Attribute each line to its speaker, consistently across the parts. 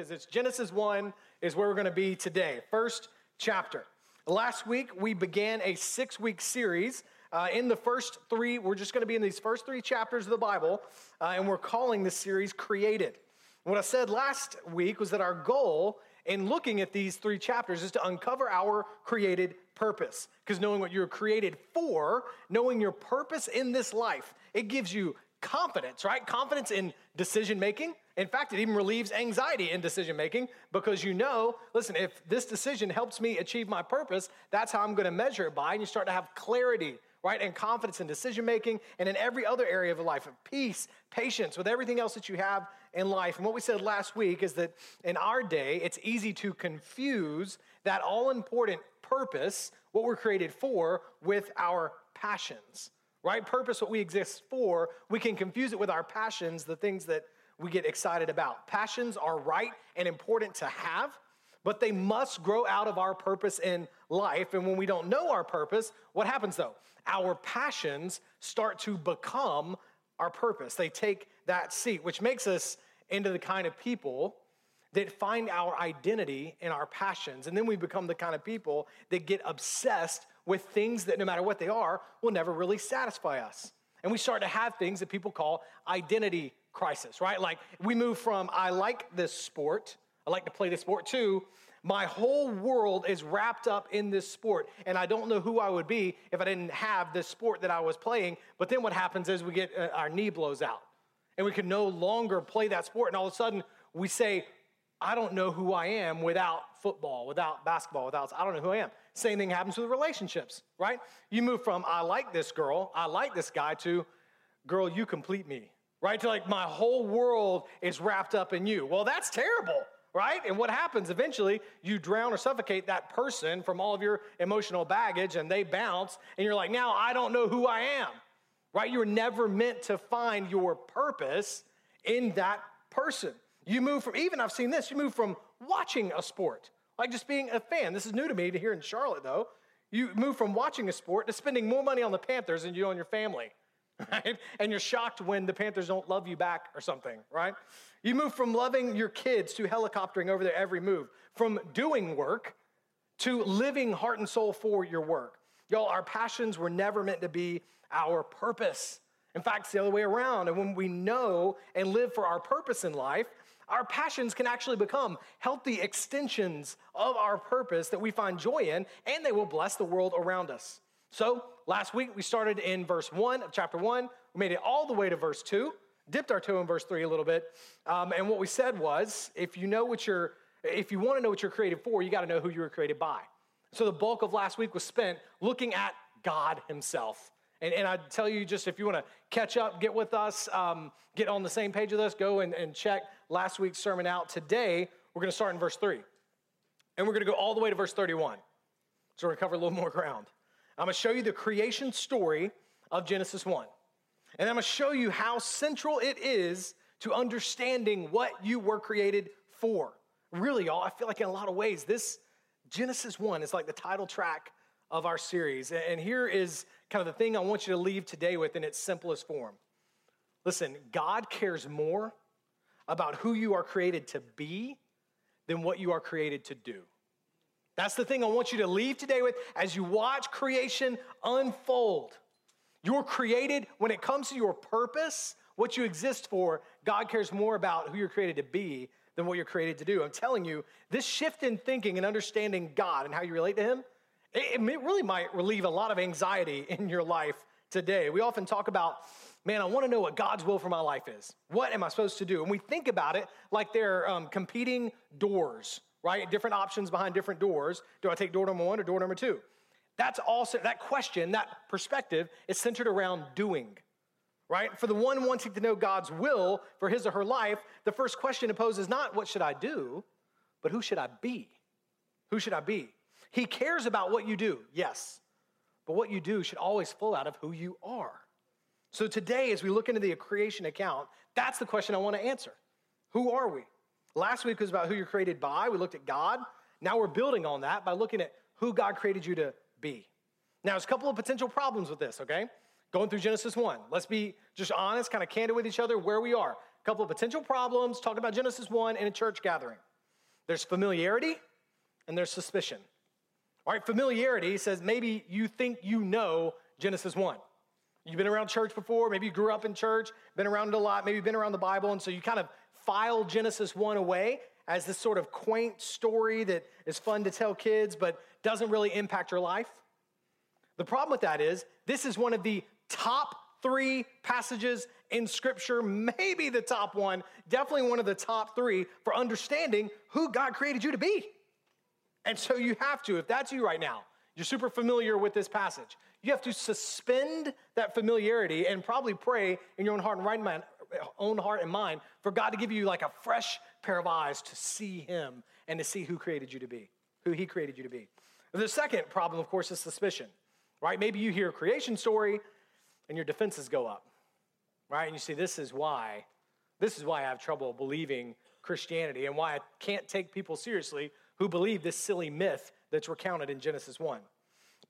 Speaker 1: because it's Genesis 1 is where we're going to be today. First chapter. Last week, we began a six week series. Uh, in the first three, we're just going to be in these first three chapters of the Bible, uh, and we're calling this series Created. What I said last week was that our goal in looking at these three chapters is to uncover our created purpose. Because knowing what you're created for, knowing your purpose in this life, it gives you confidence, right? Confidence in decision making. In fact, it even relieves anxiety in decision making because you know, listen, if this decision helps me achieve my purpose, that's how I'm going to measure it by. And you start to have clarity, right? And confidence in decision making and in every other area of life, of peace, patience, with everything else that you have in life. And what we said last week is that in our day, it's easy to confuse that all important purpose, what we're created for, with our passions right? Purpose, what we exist for, we can confuse it with our passions, the things that we get excited about. Passions are right and important to have, but they must grow out of our purpose in life. And when we don't know our purpose, what happens though? Our passions start to become our purpose. They take that seat, which makes us into the kind of people that find our identity in our passions. And then we become the kind of people that get obsessed with things that, no matter what they are, will never really satisfy us. And we start to have things that people call identity crisis, right? Like we move from, I like this sport, I like to play this sport, to, my whole world is wrapped up in this sport, and I don't know who I would be if I didn't have this sport that I was playing. But then what happens is we get uh, our knee blows out, and we can no longer play that sport, and all of a sudden we say, I don't know who I am without football, without basketball, without, I don't know who I am. Same thing happens with relationships, right? You move from, I like this girl, I like this guy, to, girl, you complete me, right? To like, my whole world is wrapped up in you. Well, that's terrible, right? And what happens eventually, you drown or suffocate that person from all of your emotional baggage and they bounce, and you're like, now I don't know who I am, right? You were never meant to find your purpose in that person. You move from, even I've seen this, you move from watching a sport, like just being a fan. This is new to me to hear in Charlotte, though. You move from watching a sport to spending more money on the Panthers than you do on your family, right? And you're shocked when the Panthers don't love you back or something, right? You move from loving your kids to helicoptering over their every move, from doing work to living heart and soul for your work. Y'all, our passions were never meant to be our purpose. In fact, it's the other way around. And when we know and live for our purpose in life, our passions can actually become healthy extensions of our purpose that we find joy in, and they will bless the world around us. So, last week we started in verse 1 of chapter 1. We made it all the way to verse 2, dipped our toe in verse 3 a little bit. Um, and what we said was if you know what you're, if you want to know what you're created for, you got to know who you were created by. So, the bulk of last week was spent looking at God Himself and, and I tell you, just if you want to catch up, get with us, um, get on the same page with us, go and, and check last week's sermon out. Today, we're going to start in verse 3. And we're going to go all the way to verse 31. So we're going to cover a little more ground. I'm going to show you the creation story of Genesis 1. And I'm going to show you how central it is to understanding what you were created for. Really, y'all, I feel like in a lot of ways, this Genesis 1 is like the title track of our series. And here is kind of the thing I want you to leave today with in its simplest form. Listen, God cares more about who you are created to be than what you are created to do. That's the thing I want you to leave today with as you watch creation unfold. You're created when it comes to your purpose, what you exist for, God cares more about who you're created to be than what you're created to do. I'm telling you, this shift in thinking and understanding God and how you relate to Him it, really might relieve a lot of anxiety in your life today. We often talk about, man, I want to know what God's will for my life is. What am I supposed to do? And we think about it like they're um, competing doors, right? Different options behind different doors. Do I take door number one or door number two? That's also, that question, that perspective is centered around doing, right? For the one wanting to know God's will for his or her life, the first question it poses is not what should I do, but who should I be? Who should I be? He cares about what you do, yes, but what you do should always flow out of who you are. So today, as we look into the creation account, that's the question I want to answer. Who are we? Last week was about who you're created by. We looked at God. Now we're building on that by looking at who God created you to be. Now, there's a couple of potential problems with this, okay? Going through Genesis 1. Let's be just honest, kind of candid with each other where we are. A couple of potential problems, talking about Genesis 1 in a church gathering. there's familiarity and there's suspicion. All right, familiarity says maybe you think you know Genesis 1. You've been around church before, maybe you grew up in church, been around it a lot, maybe you've been around the Bible, and so you kind of file Genesis 1 away as this sort of quaint story that is fun to tell kids but doesn't really impact your life. The problem with that is this is one of the top three passages in Scripture, maybe the top one, definitely one of the top three for understanding who God created you to be. And so you have to, if that's you right now, you're super familiar with this passage. You have to suspend that familiarity and probably pray in your own heart and right mind, own heart and mind for God to give you like a fresh pair of eyes to see Him and to see who created you to be, who He created you to be. The second problem, of course, is suspicion, right? Maybe you hear a creation story and your defenses go up, right? And you see, this is why, this is why I have trouble believing Christianity and why I can't take people seriously who believe this silly myth that's recounted in Genesis 1.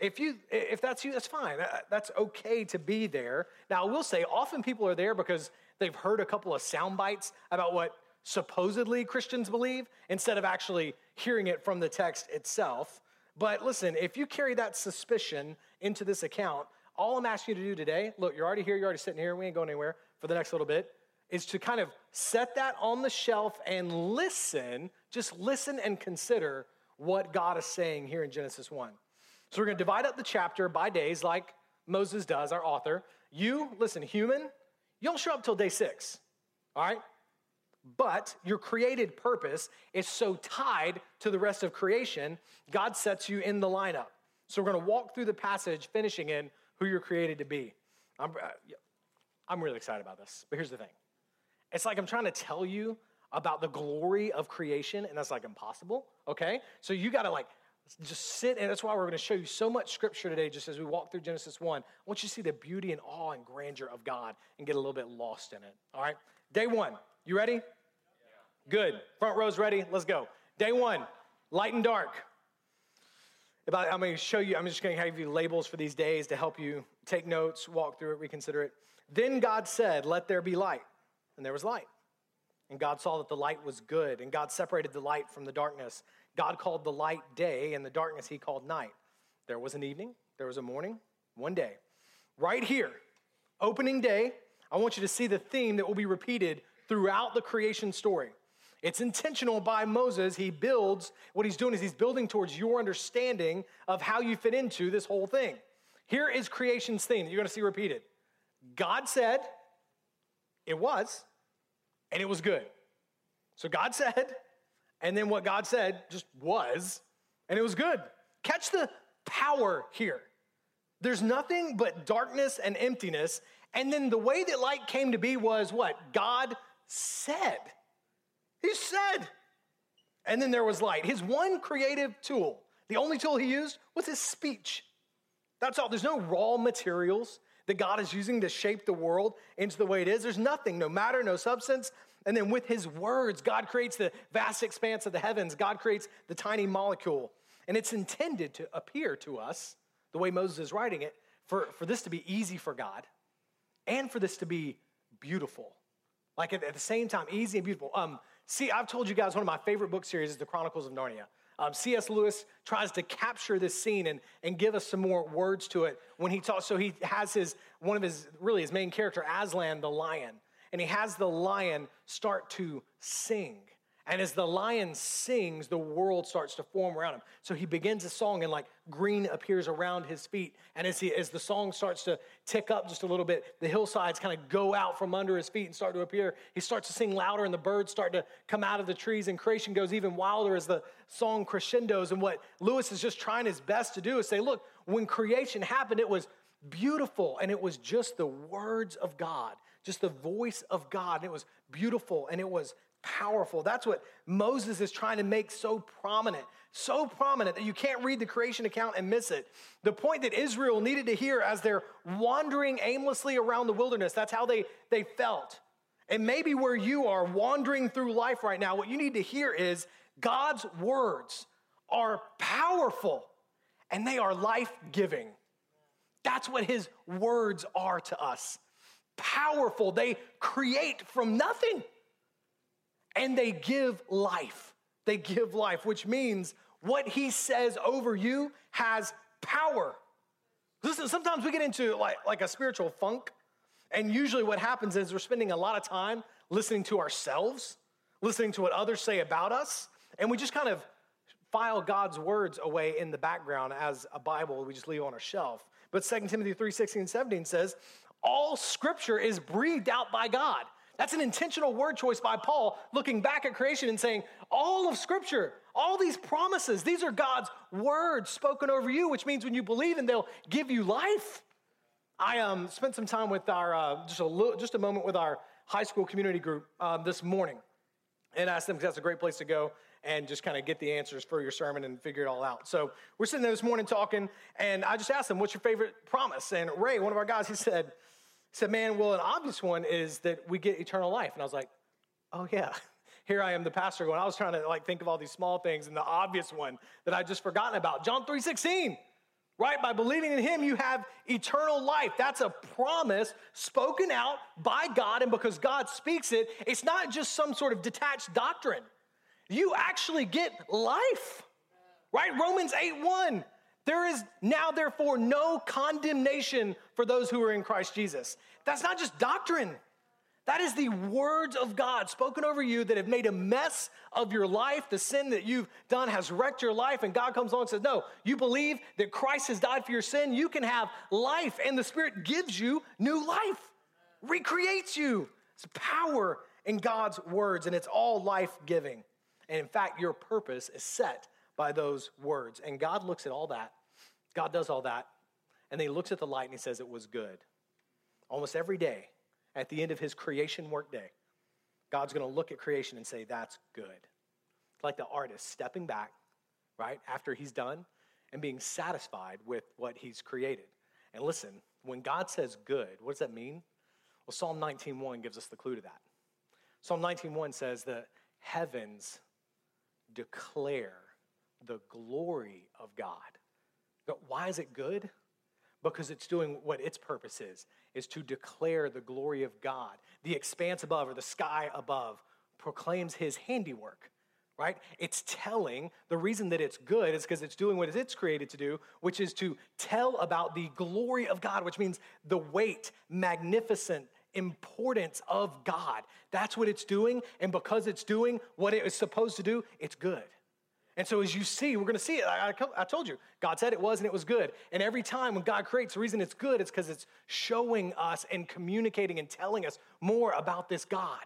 Speaker 1: If you if that's you, that's fine. That's okay to be there. Now, I will say often people are there because they've heard a couple of sound bites about what supposedly Christians believe instead of actually hearing it from the text itself. But listen, if you carry that suspicion into this account, all I'm asking you to do today, look, you're already here, you're already sitting here, we ain't going anywhere for the next little bit, is to kind of set that on the shelf and listen, just listen and consider what God is saying here in Genesis 1. So we're going to divide up the chapter by days like Moses does, our author. You, listen, human, you don't show up till day six, all right? But your created purpose is so tied to the rest of creation, God sets you in the lineup. So we're going to walk through the passage, finishing in who you're created to be. I'm, uh, I'm really excited about this, but here's the thing it's like I'm trying to tell you about the glory of creation, and that's like impossible, okay? So you gotta like just sit, and that's why we're gonna show you so much scripture today, just as we walk through Genesis 1. I want you to see the beauty and awe and grandeur of God and get a little bit lost in it, all right? Day one, you ready? Good. Front row's ready. Let's go. Day one, light and dark. About, I'm going to show you, I'm just going to give you labels for these days to help you take notes, walk through it, reconsider it. Then God said, Let there be light. And there was light. And God saw that the light was good, and God separated the light from the darkness. God called the light day, and the darkness he called night. There was an evening, there was a morning, one day. Right here, opening day, I want you to see the theme that will be repeated throughout the creation story. It's intentional by Moses. He builds, what he's doing is he's building towards your understanding of how you fit into this whole thing. Here is creation's theme that you're going to see repeated God said, it was, and it was good. So God said, and then what God said just was, and it was good. Catch the power here. There's nothing but darkness and emptiness. And then the way that light came to be was what? God said. He said. And then there was light. His one creative tool, the only tool he used was his speech. That's all. There's no raw materials that God is using to shape the world into the way it is. There's nothing, no matter, no substance. And then with his words, God creates the vast expanse of the heavens. God creates the tiny molecule. And it's intended to appear to us, the way Moses is writing it, for, for this to be easy for God and for this to be beautiful. Like at, at the same time, easy and beautiful. Um, see, I've told you guys one of my favorite book series is The Chronicles of Narnia. Um, C.S. Lewis tries to capture this scene and, and give us some more words to it when he talks. So he has his, one of his, really his main character, Aslan the lion, and he has the lion start to sing. And as the lion sings, the world starts to form around him. So he begins a song, and like green appears around his feet. And as, he, as the song starts to tick up just a little bit, the hillsides kind of go out from under his feet and start to appear. He starts to sing louder, and the birds start to come out of the trees, and creation goes even wilder as the song crescendos. And what Lewis is just trying his best to do is say, look, when creation happened, it was beautiful, and it was just the words of God, just the voice of God. And it was beautiful, and it was powerful. That's what Moses is trying to make so prominent, so prominent that you can't read the creation account and miss it. The point that Israel needed to hear as they're wandering aimlessly around the wilderness, that's how they, they felt. And maybe where you are wandering through life right now, what you need to hear is God's words are powerful and they are life giving. That's what his words are to us powerful. They create from nothing and they give life. they give life, which means what he says over you has power. Listen, sometimes we get into like, like a spiritual funk, and usually what happens is we're spending a lot of time listening to ourselves, listening to what others say about us, and we just kind of file God's words away in the background as a Bible we just leave on a shelf. But 2 Timothy 3 16 and 17 says, All scripture is breathed out by God. That's an intentional word choice by Paul, looking back at creation and saying, All of scripture, all these promises, these are God's words spoken over you, which means when you believe in, they'll give you life. I um, spent some time with our, uh, just, a little, just a moment with our high school community group um, this morning and asked them because that's a great place to go and just kind of get the answers for your sermon and figure it all out. So we're sitting there this morning talking, and I just asked them, "What's your favorite promise?" And Ray, one of our guys, he said, "said Man, well, an obvious one is that we get eternal life." And I was like, "Oh yeah." Here I am, the pastor, going. I was trying to like think of all these small things, and the obvious one that I just forgotten about, John three sixteen right? By believing in him, you have eternal life. That's a promise spoken out by God, and because God speaks it, it's not just some sort of detached doctrine. You actually get life, right? Romans 8 1. There is now, therefore, no condemnation for those who are in Christ Jesus. That's not just doctrine. That is the words of God spoken over you that have made a mess of your life. The sin that you've done has wrecked your life. And God comes along and says, No, you believe that Christ has died for your sin. You can have life. And the Spirit gives you new life, recreates you. It's power in God's words, and it's all life giving. And in fact, your purpose is set by those words. And God looks at all that. God does all that. And then he looks at the light and he says, It was good. Almost every day, at the end of his creation workday, God's going to look at creation and say, That's good. It's like the artist stepping back, right, after he's done and being satisfied with what he's created. And listen, when God says good, what does that mean? Well, Psalm 19:1 gives us the clue to that. Psalm 19:1 says the heavens declare the glory of God. Why is it good? because it's doing what its purpose is is to declare the glory of god the expanse above or the sky above proclaims his handiwork right it's telling the reason that it's good is because it's doing what it's created to do which is to tell about the glory of god which means the weight magnificent importance of god that's what it's doing and because it's doing what it is supposed to do it's good and so, as you see, we're going to see it. I, I, told you, God said it was and it was good. And every time when God creates, the reason it's good is because it's showing us and communicating and telling us more about this God.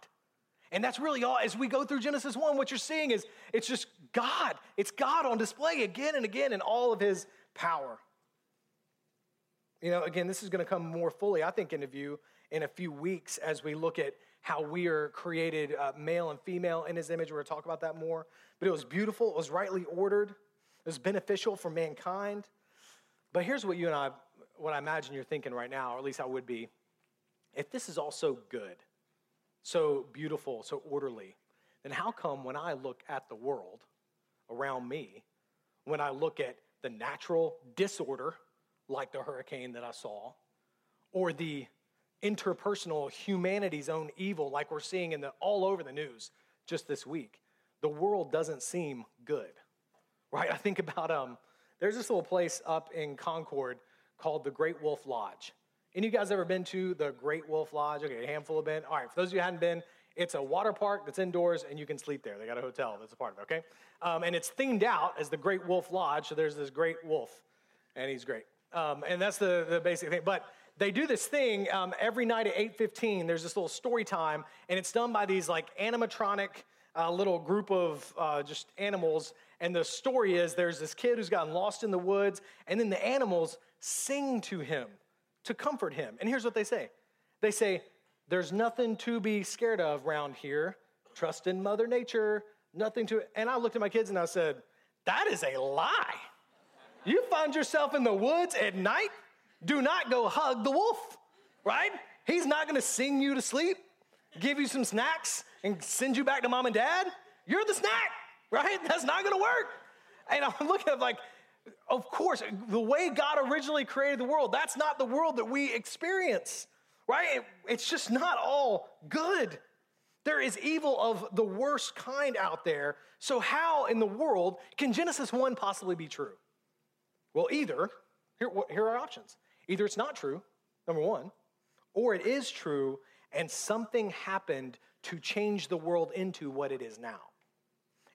Speaker 1: And that's really all. As we go through Genesis 1, what you're seeing is it's just God. It's God on display again and again in all of his power. You know, again, this is going to come more fully, I think, into view in a few weeks as we look at how we are created uh, male and female in his image. We're going to talk about that more. But it was beautiful, it was rightly ordered, it was beneficial for mankind. But here's what you and I, what I imagine you're thinking right now, or at least I would be. If this is all so good, so beautiful, so orderly, then how come when I look at the world around me, when I look at the natural disorder, like the hurricane that I saw, or the interpersonal humanity's own evil like we're seeing in the all over the news just this week the world doesn't seem good right? I think about um there's this little place up in concord called the great wolf lodge. Any of you guys ever been to the great wolf lodge? Okay a handful have been. All right for those of you who hadn't been it's a water park that's indoors and you can sleep there. They got a hotel that's a part of it okay? Um, and it's themed out as the great wolf lodge so there's this great wolf and he's great. Um, and that's the, the basic thing but they do this thing um, every night at 8.15 there's this little story time and it's done by these like animatronic uh, little group of uh, just animals and the story is there's this kid who's gotten lost in the woods and then the animals sing to him to comfort him. And here's what they say. They say there's nothing to be scared of around here. Trust in mother nature. Nothing to and i looked at my kids and i said that is a lie. You find yourself in the woods at night. Do not go hug the wolf, right? He's not gonna sing you to sleep, give you some snacks, and send you back to mom and dad. You're the snack, right? That's not gonna work. And I'm looking at like, of course, the way God originally created the world, that's not the world that we experience, right? It's just not all good. There is evil of the worst kind out there. So, how in the world can Genesis 1 possibly be true? Well, either, here, here are options. Either it's not true, number one, or it is true and something happened to change the world into what it is now.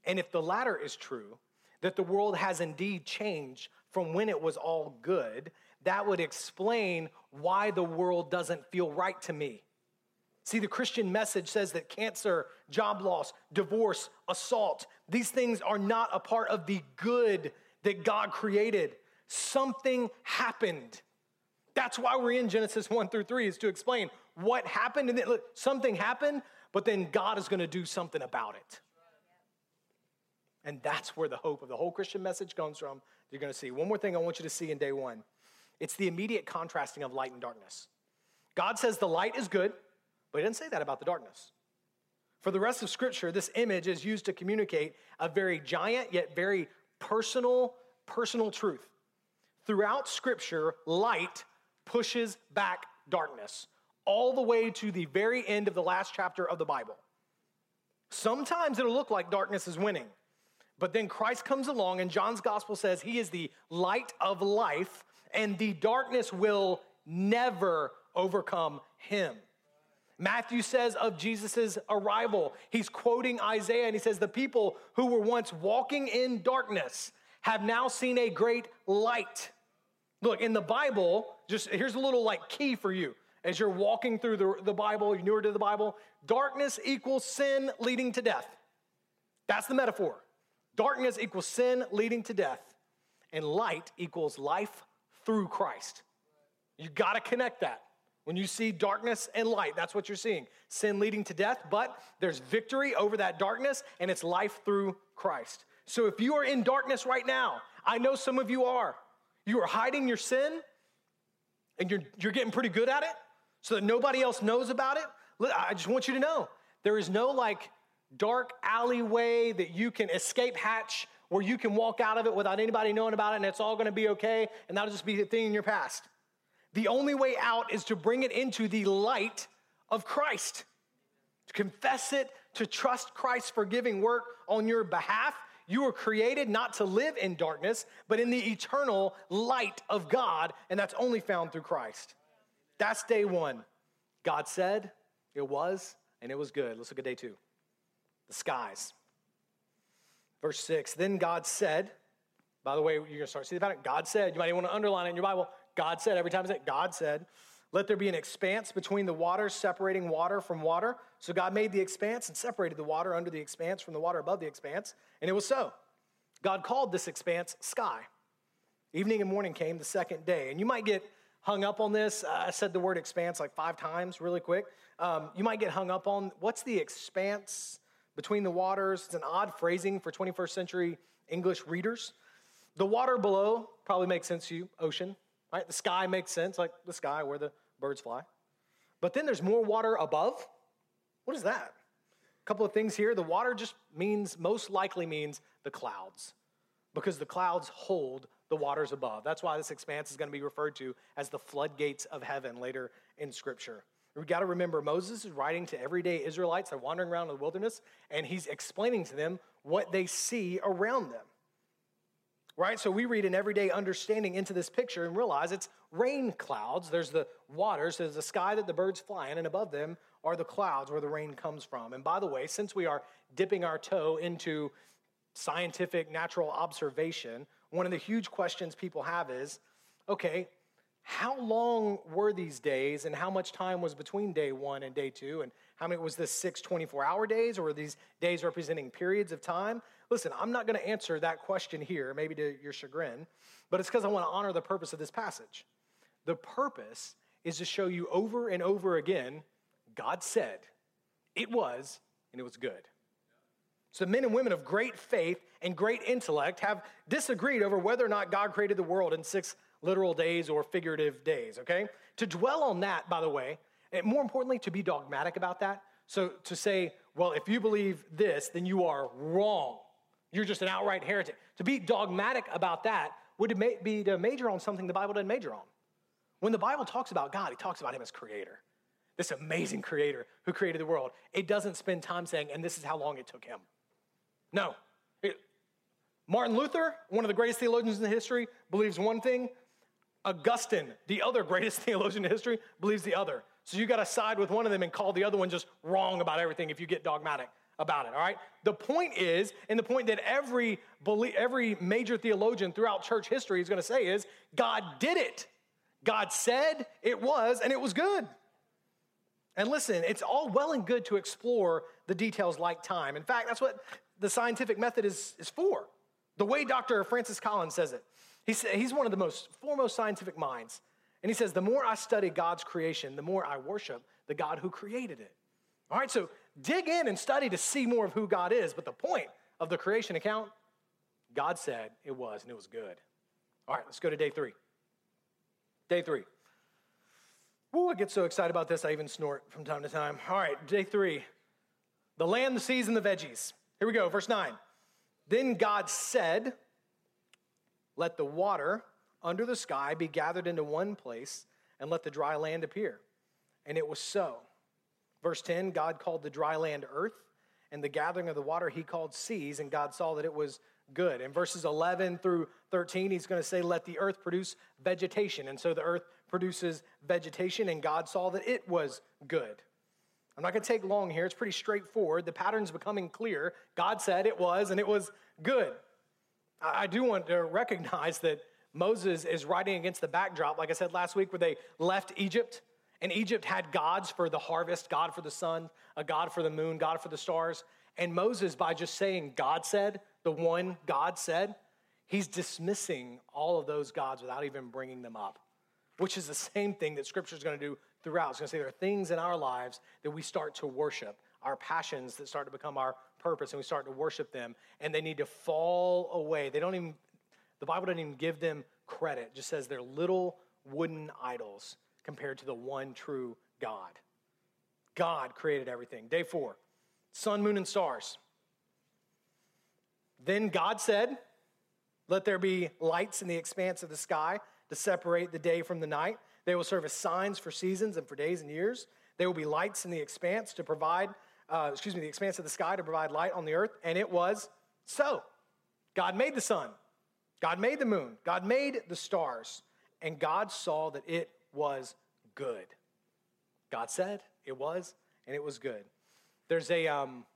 Speaker 1: And if the latter is true, that the world has indeed changed from when it was all good, that would explain why the world doesn't feel right to me. See, the Christian message says that cancer, job loss, divorce, assault, these things are not a part of the good that God created. Something happened. That's why we're in Genesis 1 through 3, is to explain what happened. And then, look, something happened, but then God is going to do something about it. And that's where the hope of the whole Christian message comes from. You're going to see. One more thing I want you to see in day one it's the immediate contrasting of light and darkness. God says the light is good, but he didn't say that about the darkness. For the rest of Scripture, this image is used to communicate a very giant yet very personal, personal truth. Throughout Scripture, light pushes back darkness all the way to the very end of the last chapter of the Bible. Sometimes it'll look like darkness is winning, but then Christ comes along, and John's gospel says he is the light of life, and the darkness will never overcome him. Matthew says of Jesus' arrival, he's quoting Isaiah, and he says, The people who were once walking in darkness have now seen a great light. Look, in the Bible, just here's a little like key for you as you're walking through the, the Bible, you're newer to the Bible. Darkness equals sin leading to death. That's the metaphor. Darkness equals sin leading to death, and light equals life through Christ. You got to connect that. When you see darkness and light, that's what you're seeing. Sin leading to death, but there's victory over that darkness, and it's life through Christ. So if you are in darkness right now, I know some of you are. You are hiding your sin, and you're, you're getting pretty good at it so that nobody else knows about it. I just want you to know there is no like dark alleyway that you can escape hatch where you can walk out of it without anybody knowing about it and it's all going to be okay and that'll just be a thing in your past. The only way out is to bring it into the light of Christ, to confess it, to trust Christ's forgiving work on your behalf. You were created not to live in darkness, but in the eternal light of God, and that's only found through Christ. That's day one. God said, it was, and it was good. Let's look at day two the skies. Verse six, then God said, by the way, you're gonna start seeing about it. God said, you might even want to underline it in your Bible. God said, every time I say God said, let there be an expanse between the waters, separating water from water. So God made the expanse and separated the water under the expanse from the water above the expanse, and it was so. God called this expanse sky. Evening and morning came the second day. And you might get hung up on this. I said the word expanse like five times really quick. Um, you might get hung up on what's the expanse between the waters? It's an odd phrasing for 21st century English readers. The water below probably makes sense to you, ocean, right? The sky makes sense, like the sky where the birds fly. But then there's more water above. What is that? A couple of things here. The water just means, most likely means the clouds, because the clouds hold the waters above. That's why this expanse is going to be referred to as the floodgates of heaven later in Scripture. We got to remember Moses is writing to everyday Israelites. They're wandering around in the wilderness, and he's explaining to them what they see around them. Right? So we read an everyday understanding into this picture and realize it's rain clouds. There's the waters, there's the sky that the birds fly in, and above them are the clouds where the rain comes from. And by the way, since we are dipping our toe into scientific natural observation, one of the huge questions people have is okay, how long were these days and how much time was between day one and day two? And how many was this six 24 hour days or these days representing periods of time? Listen, I'm not going to answer that question here, maybe to your chagrin, but it's because I want to honor the purpose of this passage. The purpose is to show you over and over again God said, it was, and it was good. So, men and women of great faith and great intellect have disagreed over whether or not God created the world in six literal days or figurative days, okay? To dwell on that, by the way, and more importantly, to be dogmatic about that. So, to say, well, if you believe this, then you are wrong. You're just an outright heretic. To be dogmatic about that would be to major on something the Bible doesn't major on. When the Bible talks about God, it talks about Him as creator this amazing creator who created the world. It doesn't spend time saying, and this is how long it took him. No. Martin Luther, one of the greatest theologians in history, believes one thing. Augustine, the other greatest theologian in history, believes the other. So you got to side with one of them and call the other one just wrong about everything if you get dogmatic about it, all right? The point is, and the point that every, every major theologian throughout church history is going to say is God did it. God said it was, and it was good. And listen, it's all well and good to explore the details like time. In fact, that's what the scientific method is, is for. The way Dr. Francis Collins says it, he's, one of the most foremost scientific minds. And he says, The more I study God's creation, the more I worship the God who created it. All right, so dig in and study to see more of who God is. But the point of the creation account, God said it was, and it was good. All right, let's go to day three. Day three. Ooh, I get so excited about this, I even snort from time to time. All right, day three. The land, the seas, and the veggies. Here we go, verse 9. Then God said, Let the water under the sky be gathered into one place, and let the dry land appear. And it was so. Verse 10 God called the dry land earth, and the gathering of the water he called seas, and God saw that it was good. In verses 11 through 13, he's going to say, Let the earth produce vegetation. And so the earth produces vegetation, and God saw that it was good. I'm not going to take long here. It's pretty straightforward. The pattern's becoming clear. God said it was, and it was good. I do want to recognize that Moses is writing against the backdrop, like I said last week, where they left Egypt. And Egypt had gods for the harvest, God for the sun, a God for the moon, God for the stars. And Moses, by just saying God said, the one God said, he's dismissing all of those gods without even bringing them up, which is the same thing that Scripture is going to do throughout. It's going to say there are things in our lives that we start to worship, our passions that start to become our purpose, and we start to worship them, and they need to fall away. They don't even, the Bible doesn't even give them credit, it just says they're little wooden idols compared to the one true God. God created everything. Day four sun, moon, and stars. Then God said, Let there be lights in the expanse of the sky to separate the day from the night. They will serve as signs for seasons and for days and years. They will be lights in the expanse to provide, uh, excuse me, the expanse of the sky to provide light on the earth. And it was so. God made the sun, God made the moon, God made the stars, and God saw that it was good. God said it was, and it was good. There's a, um,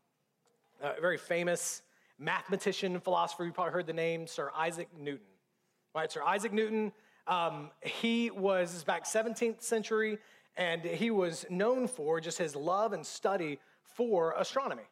Speaker 1: a very famous mathematician, philosopher, you probably heard the name, Sir Isaac Newton. Right, Sir Isaac Newton, um, he was back 17th century, and he was known for just his love and study for astronomy,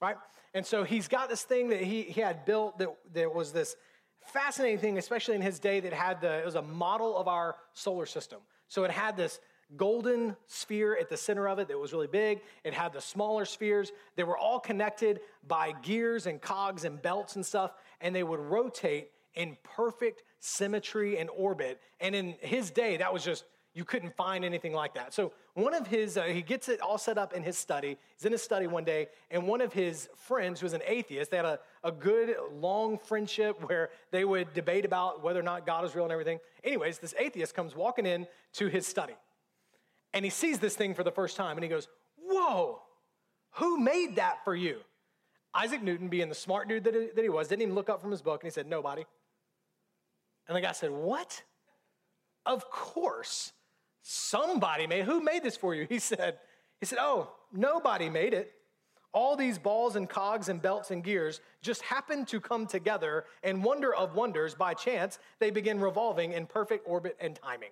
Speaker 1: right? And so he's got this thing that he, he had built that there was this fascinating thing, especially in his day, that had the, it was a model of our solar system. So it had this golden sphere at the center of it that was really big. It had the smaller spheres. They were all connected by gears and cogs and belts and stuff, and they would rotate in perfect symmetry and orbit. And in his day, that was just, you couldn't find anything like that. So one of his, uh, he gets it all set up in his study. He's in his study one day, and one of his friends, who was an atheist, they had a, a good, long friendship where they would debate about whether or not God is real and everything. Anyways, this atheist comes walking in to his study and he sees this thing for the first time and he goes, Whoa, who made that for you? Isaac Newton, being the smart dude that he was, didn't even look up from his book and he said, Nobody. And the guy said, What? Of course, somebody made Who made this for you? He said, he said, Oh, nobody made it. All these balls and cogs and belts and gears just happen to come together, and wonder of wonders, by chance, they begin revolving in perfect orbit and timing.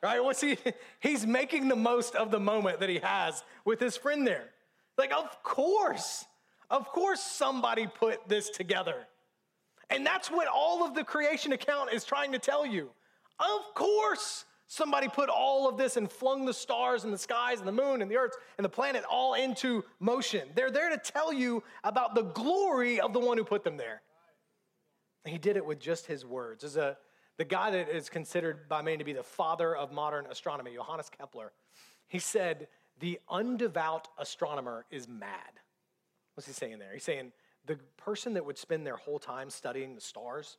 Speaker 1: Right? What's he? He's making the most of the moment that he has with his friend there. Like, of course, of course, somebody put this together. And that's what all of the creation account is trying to tell you. Of course, somebody put all of this and flung the stars and the skies and the moon and the earth and the planet all into motion. They're there to tell you about the glory of the one who put them there. And he did it with just his words. As a the guy that is considered by many to be the father of modern astronomy, Johannes Kepler, he said, The undevout astronomer is mad. What's he saying there? He's saying, The person that would spend their whole time studying the stars,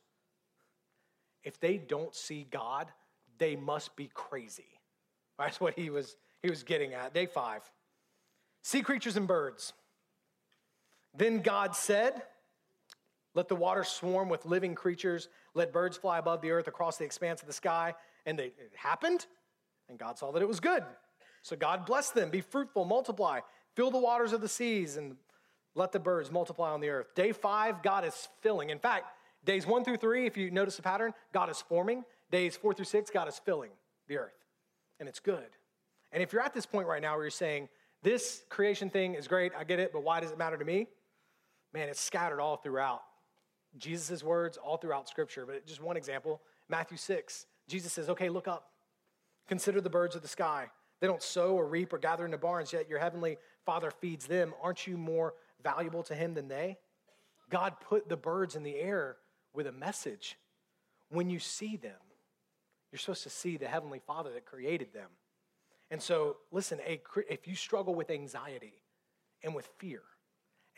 Speaker 1: if they don't see God, they must be crazy. That's what he was, he was getting at. Day five sea creatures and birds. Then God said, Let the waters swarm with living creatures, let birds fly above the earth across the expanse of the sky. And they, it happened, and God saw that it was good. So God blessed them be fruitful, multiply, fill the waters of the seas, and let the birds multiply on the earth. Day five, God is filling. In fact, days one through three, if you notice the pattern, God is forming. Days four through six, God is filling the earth. And it's good. And if you're at this point right now where you're saying, this creation thing is great, I get it, but why does it matter to me? Man, it's scattered all throughout Jesus' words, all throughout Scripture. But just one example Matthew 6, Jesus says, Okay, look up. Consider the birds of the sky. They don't sow or reap or gather into barns, yet your heavenly Father feeds them. Aren't you more valuable to him than they? God put the birds in the air with a message. When you see them, you're supposed to see the heavenly Father that created them. And so, listen, a, if you struggle with anxiety and with fear,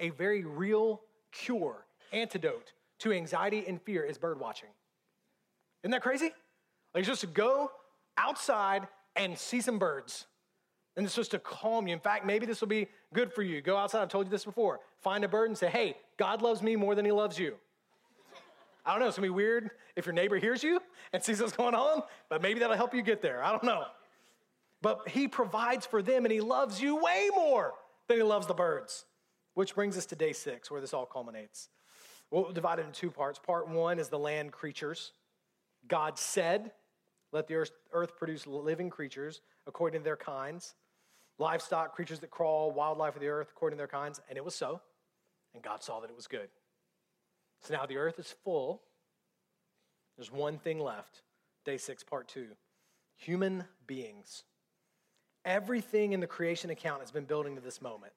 Speaker 1: a very real cure, antidote to anxiety and fear is bird watching. Isn't that crazy? Like, just to go outside and see some birds. And it's just to calm you. In fact, maybe this will be good for you. Go outside. I've told you this before. Find a bird and say, hey, God loves me more than he loves you. I don't know. It's going to be weird if your neighbor hears you and sees what's going on, but maybe that'll help you get there. I don't know. But he provides for them and he loves you way more than he loves the birds. Which brings us to day six, where this all culminates. We'll divide it into two parts. Part one is the land creatures. God said, Let the earth produce living creatures according to their kinds, livestock, creatures that crawl, wildlife of the earth according to their kinds. And it was so. And God saw that it was good. So now the earth is full. There's one thing left. Day six, part two human beings. Everything in the creation account has been building to this moment.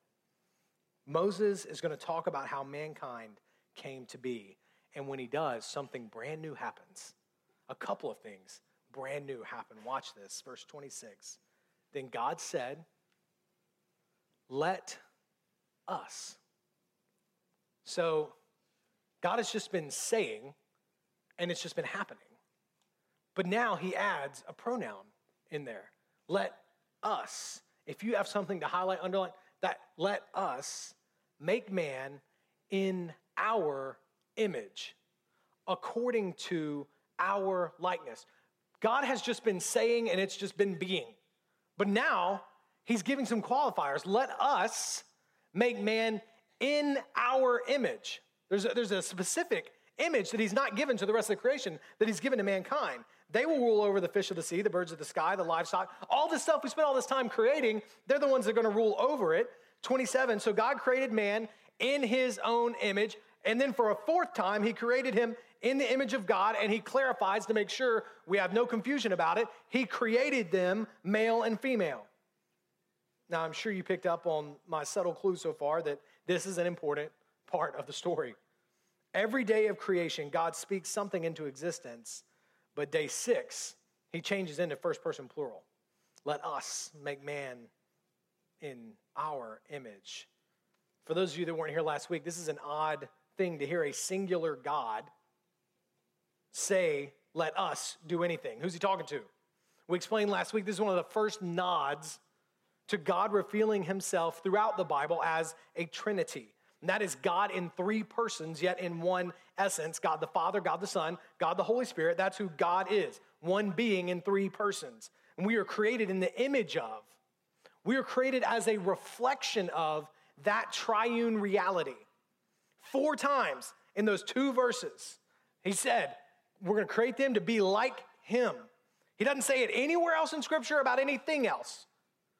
Speaker 1: Moses is going to talk about how mankind came to be. And when he does, something brand new happens. A couple of things brand new happen. Watch this, verse 26. Then God said, Let us. So God has just been saying, and it's just been happening. But now he adds a pronoun in there. Let us. If you have something to highlight, underline, that let us make man in our image, according to our likeness. God has just been saying and it's just been being. But now he's giving some qualifiers. Let us make man in our image. There's a, there's a specific image that he's not given to the rest of the creation that he's given to mankind. They will rule over the fish of the sea, the birds of the sky, the livestock, all this stuff we spent all this time creating. They're the ones that are going to rule over it. 27. So God created man in his own image. And then for a fourth time, he created him in the image of God, and he clarifies to make sure we have no confusion about it. He created them male and female. Now, I'm sure you picked up on my subtle clue so far that this is an important part of the story. Every day of creation, God speaks something into existence, but day six, he changes into first person plural. Let us make man in our image. For those of you that weren't here last week, this is an odd thing to hear a singular God say, Let us do anything. Who's he talking to? We explained last week this is one of the first nods to God revealing himself throughout the Bible as a trinity. And that is God in three persons, yet in one essence God the Father, God the Son, God the Holy Spirit. That's who God is, one being in three persons. And we are created in the image of, we are created as a reflection of that triune reality. Four times in those two verses, he said, We're going to create them to be like him. He doesn't say it anywhere else in Scripture about anything else,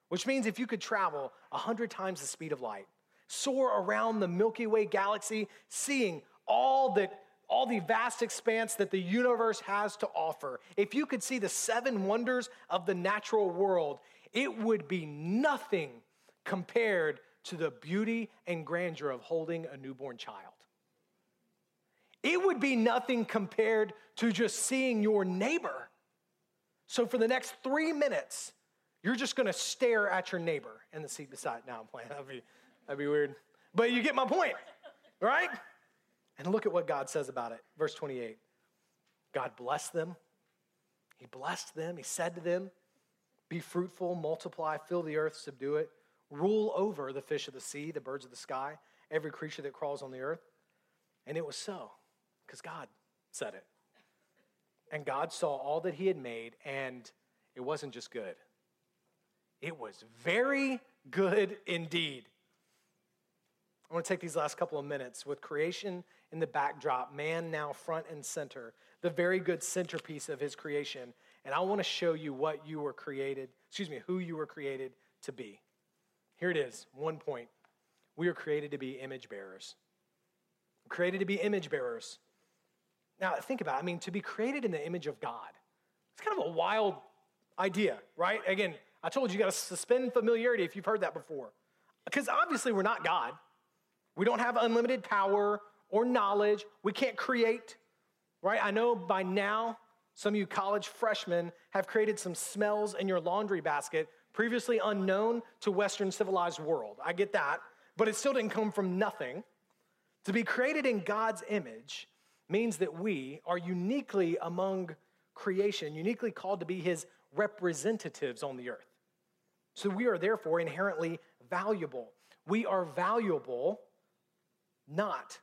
Speaker 1: which means if you could travel 100 times the speed of light, soar around the Milky Way galaxy, seeing all that all the vast expanse that the universe has to offer. If you could see the seven wonders of the natural world, it would be nothing compared to the beauty and grandeur of holding a newborn child. It would be nothing compared to just seeing your neighbor. So, for the next three minutes, you're just gonna stare at your neighbor in the seat beside. Now I'm playing. That'd be, that'd be weird. But you get my point, right? And look at what God says about it. Verse 28 God blessed them. He blessed them. He said to them, Be fruitful, multiply, fill the earth, subdue it, rule over the fish of the sea, the birds of the sky, every creature that crawls on the earth. And it was so, because God said it. And God saw all that He had made, and it wasn't just good, it was very good indeed. I want to take these last couple of minutes with creation in the backdrop, man now front and center, the very good centerpiece of his creation. And I want to show you what you were created, excuse me, who you were created to be. Here it is, one point. We are created to be image bearers. We're created to be image bearers. Now, think about it. I mean, to be created in the image of God, it's kind of a wild idea, right? Again, I told you you got to suspend familiarity if you've heard that before. Because obviously, we're not God. We don't have unlimited power or knowledge. We can't create, right? I know by now some of you college freshmen have created some smells in your laundry basket previously unknown to Western civilized world. I get that, but it still didn't come from nothing. To be created in God's image means that we are uniquely among creation, uniquely called to be his representatives on the earth. So we are therefore inherently valuable. We are valuable not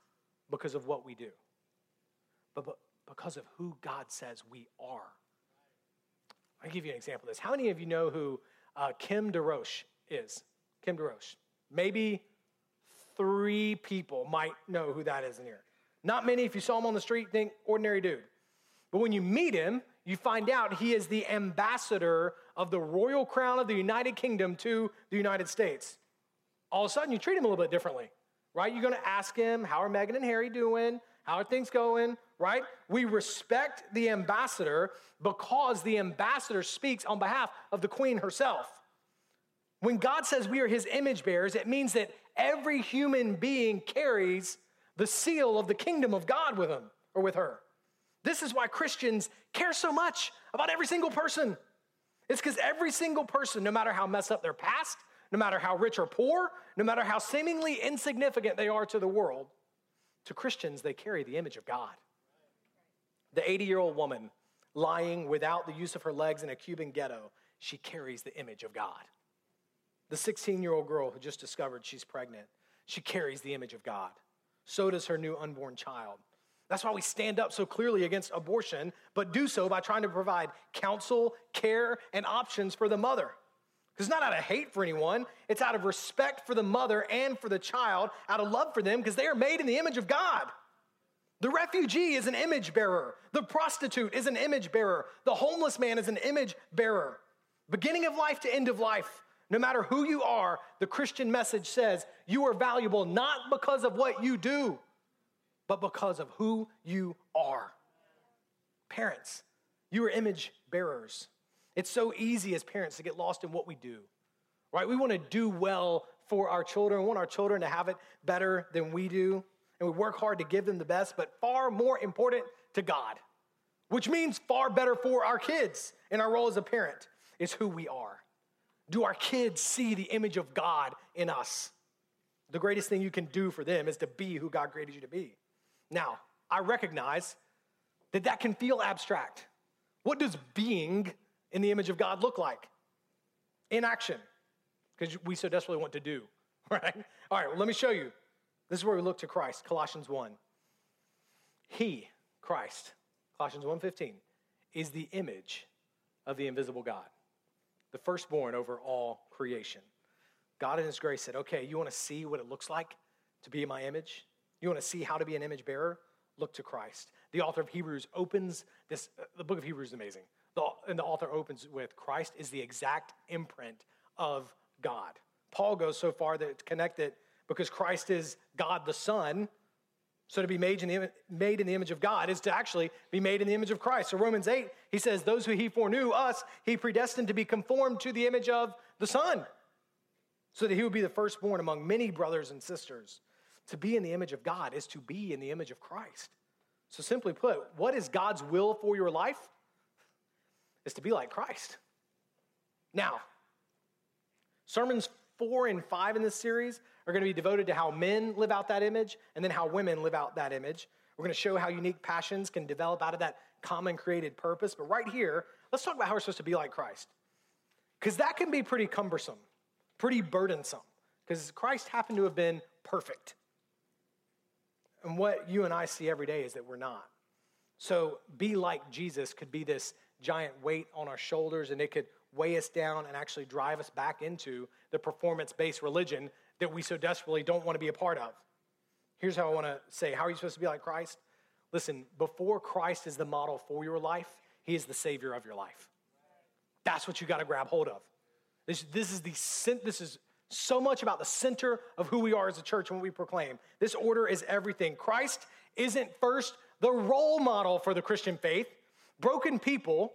Speaker 1: because of what we do, but because of who God says we are. I'll give you an example of this. How many of you know who uh, Kim Darroch is? Kim Darroch. Maybe three people might know who that is in here. Not many, if you saw him on the street, think ordinary dude. But when you meet him, you find out he is the ambassador of the royal crown of the United Kingdom to the United States. All of a sudden, you treat him a little bit differently right? You're to ask him, How are Meghan and Harry doing? How are things going? Right? We respect the ambassador because the ambassador speaks on behalf of the queen herself. When God says we are his image bearers, it means that every human being carries the seal of the kingdom of God with him or with her. This is why Christians care so much about every single person. It's because every single person, no matter how messed up their past, no matter how rich or poor, no matter how seemingly insignificant they are to the world, to Christians, they carry the image of God. The 80 year old woman lying without the use of her legs in a Cuban ghetto, she carries the image of God. The 16 year old girl who just discovered she's pregnant, she carries the image of God. So does her new unborn child. That's why we stand up so clearly against abortion, but do so by trying to provide counsel, care, and options for the mother. Because it's not out of hate for anyone, it's out of respect for the mother and for the child, out of love for them, because they are made in the image of God. The refugee is an image bearer. The prostitute is an image bearer. The homeless man is an image bearer. Beginning of life to end of life, no matter who you are, the Christian message says you are valuable not because of what you do, but because of who you are. Parents, you are image bearers. It's so easy as parents to get lost in what we do, right? We want to do well for our children, we want our children to have it better than we do, and we work hard to give them the best, but far more important to God, which means far better for our kids in our role as a parent, is who we are. Do our kids see the image of God in us? The greatest thing you can do for them is to be who God created you to be. Now, I recognize that that can feel abstract. What does being in the image of God look like? In action, because we so desperately want to do, right? All right, well, let me show you. This is where we look to Christ, Colossians 1. He, Christ, Colossians 1:15, is the image of the invisible God, the firstborn over all creation. God in his grace said, "Okay, you want to see what it looks like to be in my image? You want to see how to be an image bearer? Look to Christ." The author of Hebrews opens this uh, the book of Hebrews is amazing. The, and the author opens with Christ is the exact imprint of God. Paul goes so far that it's connected because Christ is God the Son. So to be made in, the, made in the image of God is to actually be made in the image of Christ. So Romans 8, he says, Those who he foreknew, us, he predestined to be conformed to the image of the Son, so that he would be the firstborn among many brothers and sisters. To be in the image of God is to be in the image of Christ. So simply put, what is God's will for your life? is to be like Christ. Now, sermons four and five in this series are going to be devoted to how men live out that image and then how women live out that image. We're going to show how unique passions can develop out of that common created purpose. But right here, let's talk about how we're supposed to be like Christ. Because that can be pretty cumbersome, pretty burdensome, because Christ happened to have been perfect. And what you and I see every day is that we're not. So, be like Jesus could be this giant weight on our shoulders, and it could weigh us down and actually drive us back into the performance based religion that we so desperately don't want to be a part of. Here's how I want to say How are you supposed to be like Christ? Listen, before Christ is the model for your life, he is the savior of your life. That's what you got to grab hold of. This, this is the this is so much about the center of who we are as a church and what we proclaim. This order is everything. Christ isn't first the role model for the Christian faith. Broken people,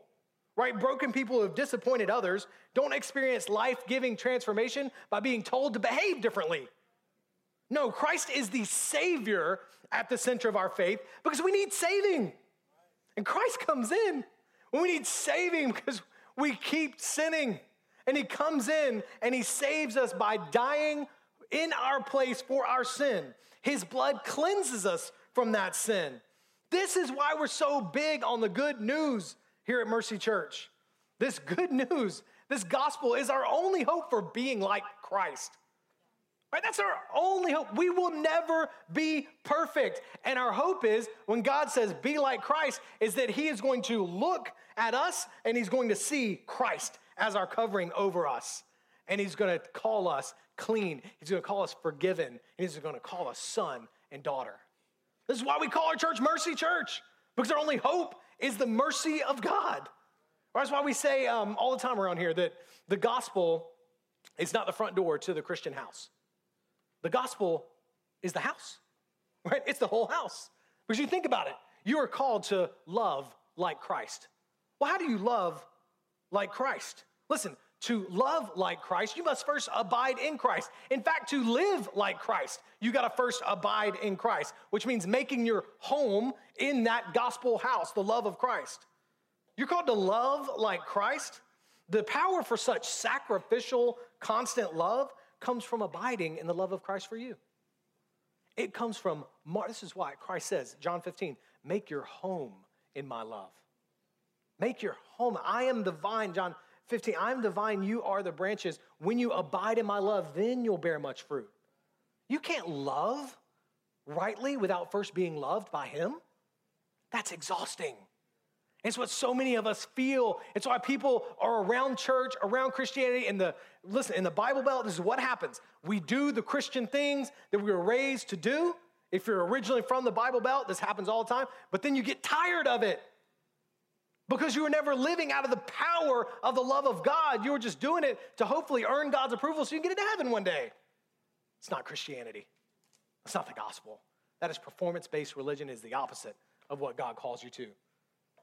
Speaker 1: right? Broken people who have disappointed others don't experience life giving transformation by being told to behave differently. No, Christ is the Savior at the center of our faith because we need saving. And Christ comes in when we need saving because we keep sinning. And He comes in and He saves us by dying in our place for our sin. His blood cleanses us from that sin. This is why we're so big on the good news here at Mercy Church. This good news, this gospel is our only hope for being like Christ. Right? That's our only hope. We will never be perfect. And our hope is when God says, be like Christ, is that He is going to look at us and He's going to see Christ as our covering over us. And He's going to call us clean. He's going to call us forgiven. And He's going to call us son and daughter. This is why we call our church Mercy Church, because our only hope is the mercy of God. That's why we say um, all the time around here that the gospel is not the front door to the Christian house. The gospel is the house, right? It's the whole house. Because you think about it, you are called to love like Christ. Well, how do you love like Christ? Listen, to love like Christ, you must first abide in Christ. In fact, to live like Christ, you got to first abide in Christ, which means making your home in that gospel house, the love of Christ. You're called to love like Christ. The power for such sacrificial, constant love comes from abiding in the love of Christ for you. It comes from, this is why Christ says, John 15, make your home in my love. Make your home. I am the vine, John 15, I am the vine, you are the branches. When you abide in my love, then you'll bear much fruit. You can't love rightly without first being loved by Him. That's exhausting. It's what so many of us feel. It's why people are around church, around Christianity, and the listen, in the Bible Belt, this is what happens. We do the Christian things that we were raised to do. If you're originally from the Bible Belt, this happens all the time, but then you get tired of it because you were never living out of the power of the love of God. You were just doing it to hopefully earn God's approval so you can get into heaven one day. It's not Christianity. It's not the gospel. That is performance based religion, is the opposite of what God calls you to.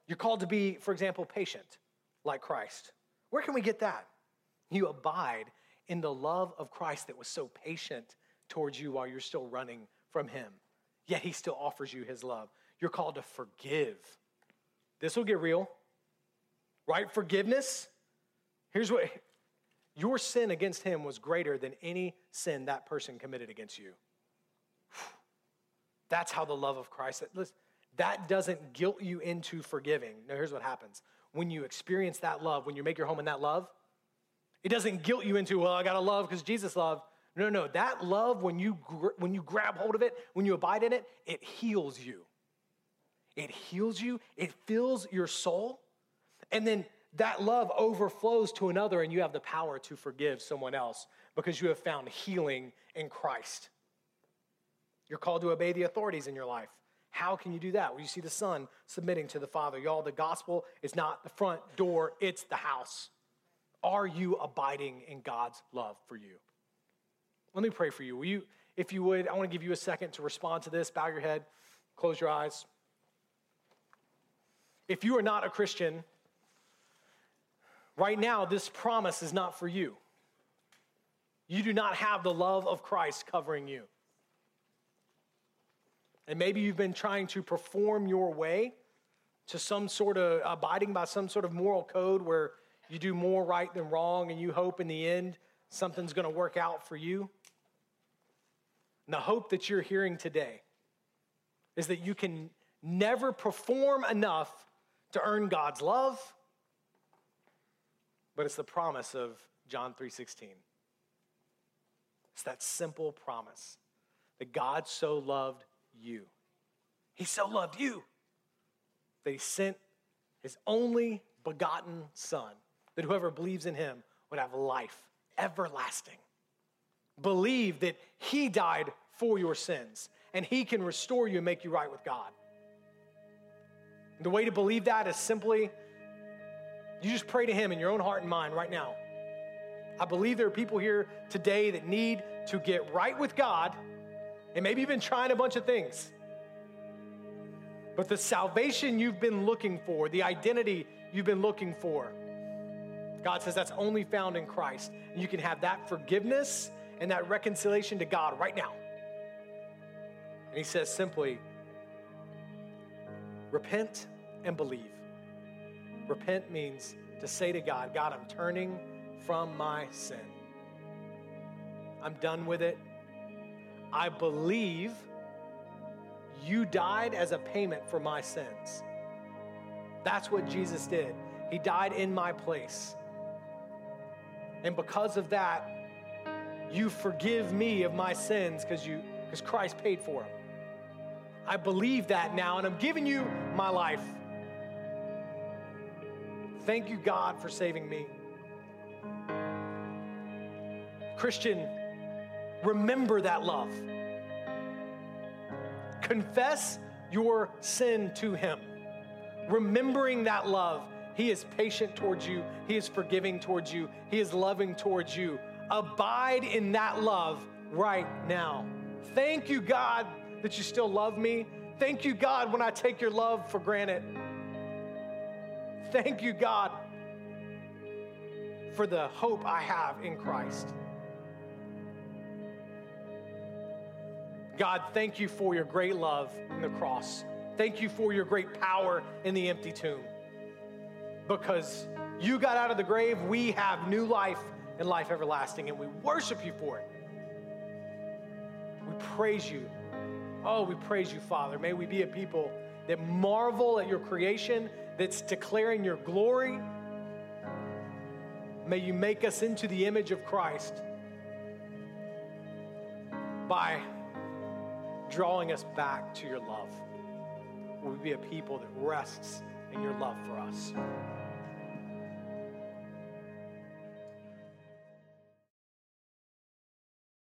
Speaker 1: You're called to be, for example, patient like Christ. Where can we get that? You abide in the love of Christ that was so patient towards you while you're still running from Him. Yet He still offers you His love. You're called to forgive. This will get real, right? Forgiveness. Here's what your sin against Him was greater than any sin that person committed against you. That's how the love of Christ. Listen, that doesn't guilt you into forgiving. Now, here's what happens when you experience that love, when you make your home in that love, it doesn't guilt you into, well, I gotta love because Jesus loved. No, no, that love, when you, when you grab hold of it, when you abide in it, it heals you. It heals you, it fills your soul, and then that love overflows to another, and you have the power to forgive someone else because you have found healing in Christ. You're called to obey the authorities in your life. How can you do that? Well, you see the Son submitting to the Father. Y'all, the gospel is not the front door, it's the house. Are you abiding in God's love for you? Let me pray for you. Will you, if you would, I want to give you a second to respond to this. Bow your head, close your eyes. If you are not a Christian, right now, this promise is not for you. You do not have the love of Christ covering you. And maybe you've been trying to perform your way to some sort of abiding by some sort of moral code where you do more right than wrong and you hope in the end something's going to work out for you. And the hope that you're hearing today is that you can never perform enough to earn God's love. but it's the promise of John 3:16. It's that simple promise that God so loved you. He so loved you that he sent his only begotten son that whoever believes in him would have life everlasting. Believe that he died for your sins and he can restore you and make you right with God. The way to believe that is simply you just pray to him in your own heart and mind right now. I believe there are people here today that need to get right with God, and maybe been trying a bunch of things. But the salvation you've been looking for, the identity you've been looking for, God says that's only found in Christ. And you can have that forgiveness and that reconciliation to God right now. And He says simply, repent and believe. Repent means to say to God, God, I'm turning from my sin. I'm done with it. I believe you died as a payment for my sins. That's what Jesus did. He died in my place. And because of that, you forgive me of my sins because you because Christ paid for them. I believe that now and I'm giving you my life. Thank you God for saving me. Christian, remember that love. Confess your sin to Him. Remembering that love, He is patient towards you, He is forgiving towards you, He is loving towards you. Abide in that love right now. Thank you, God, that you still love me. Thank you, God, when I take your love for granted. Thank you, God, for the hope I have in Christ. God, thank you for your great love in the cross. Thank you for your great power in the empty tomb. Because you got out of the grave, we have new life and life everlasting, and we worship you for it. We praise you. Oh, we praise you, Father. May we be a people that marvel at your creation, that's declaring your glory. May you make us into the image of Christ by drawing us back to your love. Will we be a people that rests in your love for us?